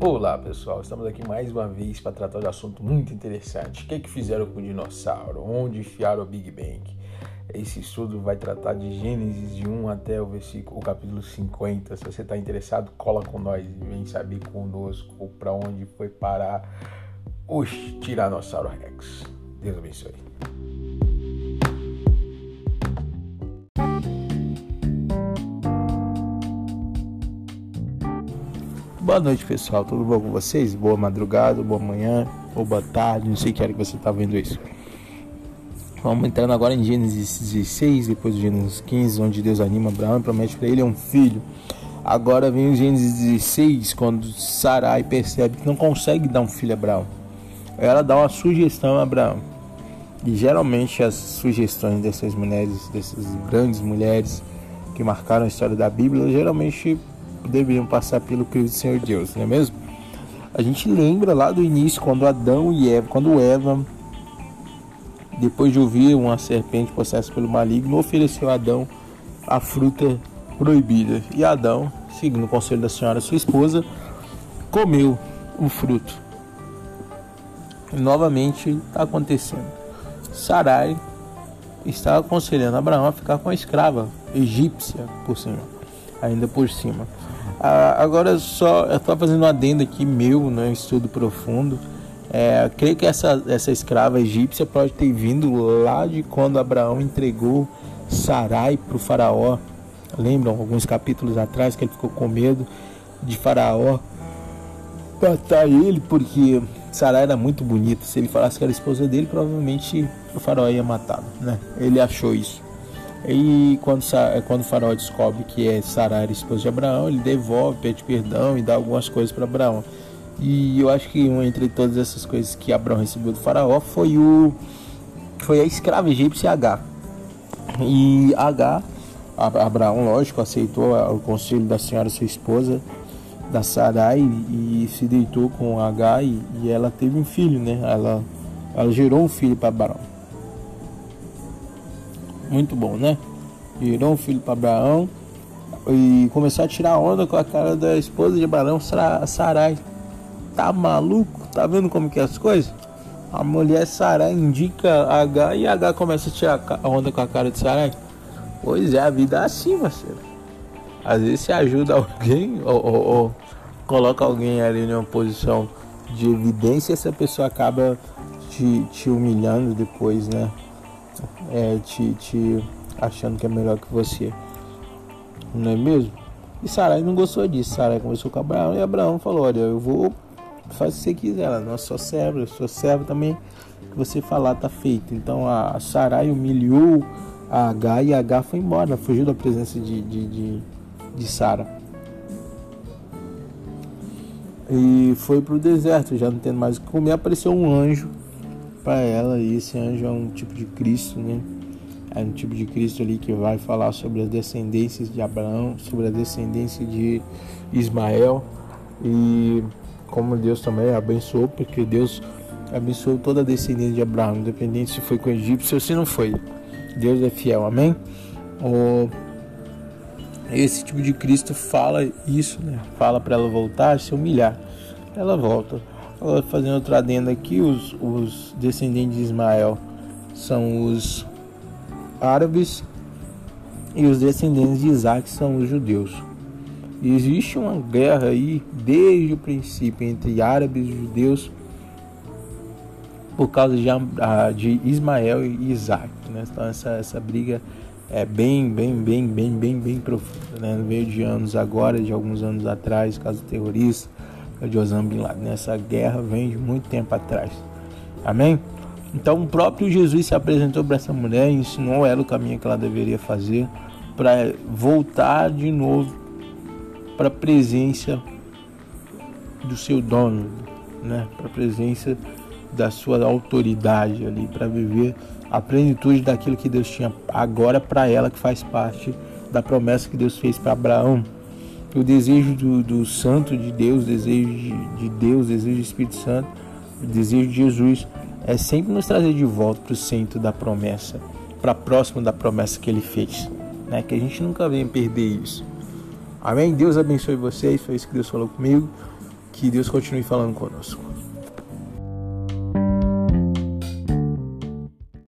Olá pessoal, estamos aqui mais uma vez para tratar de um assunto muito interessante. O que, é que fizeram com o dinossauro? Onde enfiaram o Big Bang? Esse estudo vai tratar de Gênesis de 1 até o versículo, o capítulo 50. Se você está interessado, cola com nós e vem saber conosco para onde foi parar o Tiranossauro Rex. Deus abençoe. Boa noite, pessoal. Tudo bom com vocês? Boa madrugada, boa manhã, ou boa tarde, não sei que hora que você está vendo isso. Vamos entrando agora em Gênesis 16, depois de Gênesis 15, onde Deus anima Abraão e promete para ele um filho. Agora vem o Gênesis 16, quando Sarai percebe que não consegue dar um filho a Abraão. Ela dá uma sugestão a Abraão. E geralmente as sugestões dessas mulheres, dessas grandes mulheres que marcaram a história da Bíblia, geralmente deveriam passar pelo crivo do Senhor Deus, não é mesmo? A gente lembra lá do início quando Adão e Eva, quando Eva, depois de ouvir uma serpente possessa pelo maligno, ofereceu a Adão a fruta proibida. E Adão, seguindo o conselho da senhora, sua esposa, comeu o fruto. E novamente está acontecendo. Sarai está aconselhando Abraão a ficar com a escrava egípcia por cima, ainda por cima. Ah, agora só estou fazendo um adendo aqui meu, né, estudo profundo. É, creio que essa, essa escrava egípcia pode ter vindo lá de quando Abraão entregou Sarai para o faraó. Lembram alguns capítulos atrás que ele ficou com medo de faraó matar ele porque Sarai era muito bonita. Se ele falasse que era esposa dele, provavelmente o faraó ia matá-lo. Né? Ele achou isso. E quando, quando o faraó descobre que é Sarai era esposa de Abraão, ele devolve, pede perdão e dá algumas coisas para Abraão. E eu acho que entre todas essas coisas que Abraão recebeu do faraó foi o foi a escrava egípcia H. E H, Abraão, lógico, aceitou o conselho da senhora sua esposa, da Sarai, e se deitou com H e, e ela teve um filho, né? Ela, ela gerou um filho para Abraão. Muito bom, né? Gerou um filho para Abraão e começou a tirar onda com a cara da esposa de Abraão, Sarai. Tá maluco? Tá vendo como que é as coisas? A mulher Sarai indica H e H começa a tirar onda com a cara de Sarai. Pois é, a vida é assim, parceiro. Às vezes você ajuda alguém ou, ou, ou coloca alguém ali em uma posição de evidência essa pessoa acaba te, te humilhando depois, né? É, te, te achando que é melhor que você. Não é mesmo? E Sarai não gostou disso. Sarai conversou com Abraão e Abraão falou: Olha, eu vou fazer o que você quiser. Ela, não, sou servo, eu sou servo também. Que você falar tá feito. Então a Sarai humilhou a H e a H foi embora, fugiu da presença de, de, de, de Sara. E foi pro deserto, já não tendo mais o que comer. Apareceu um anjo para ela e esse anjo é um tipo de Cristo, né? É um tipo de Cristo ali que vai falar sobre as descendências de Abraão, sobre a descendência de Ismael e como Deus também abençoou, porque Deus abençoou toda a descendência de Abraão, independente se foi com o egípcio ou se não foi. Deus é fiel, amém? O... Esse tipo de Cristo fala isso, né? Fala para ela voltar, se humilhar. Ela volta. Fazendo outro adendo aqui, os, os descendentes de Ismael são os árabes e os descendentes de Isaac são os judeus. Existe uma guerra aí desde o princípio entre árabes e judeus por causa de, de Ismael e Isaac. Né? Então essa, essa briga é bem, bem, bem, bem, bem, bem profunda. Né? Veio de anos agora, de alguns anos atrás, caso terrorista de Osama Bin Laden. Essa guerra vem de muito tempo atrás. Amém? Então o próprio Jesus se apresentou para essa mulher e ensinou ela o caminho que ela deveria fazer para voltar de novo para a presença do seu dono, né? para a presença da sua autoridade ali, para viver a plenitude daquilo que Deus tinha agora para ela, que faz parte da promessa que Deus fez para Abraão o desejo do, do Santo de Deus, desejo de, de Deus, desejo do Espírito Santo, desejo de Jesus é sempre nos trazer de volta para o centro da promessa, para próximo da promessa que ele fez. Né? Que a gente nunca venha perder isso. Amém? Deus abençoe vocês. Foi isso que Deus falou comigo. Que Deus continue falando conosco.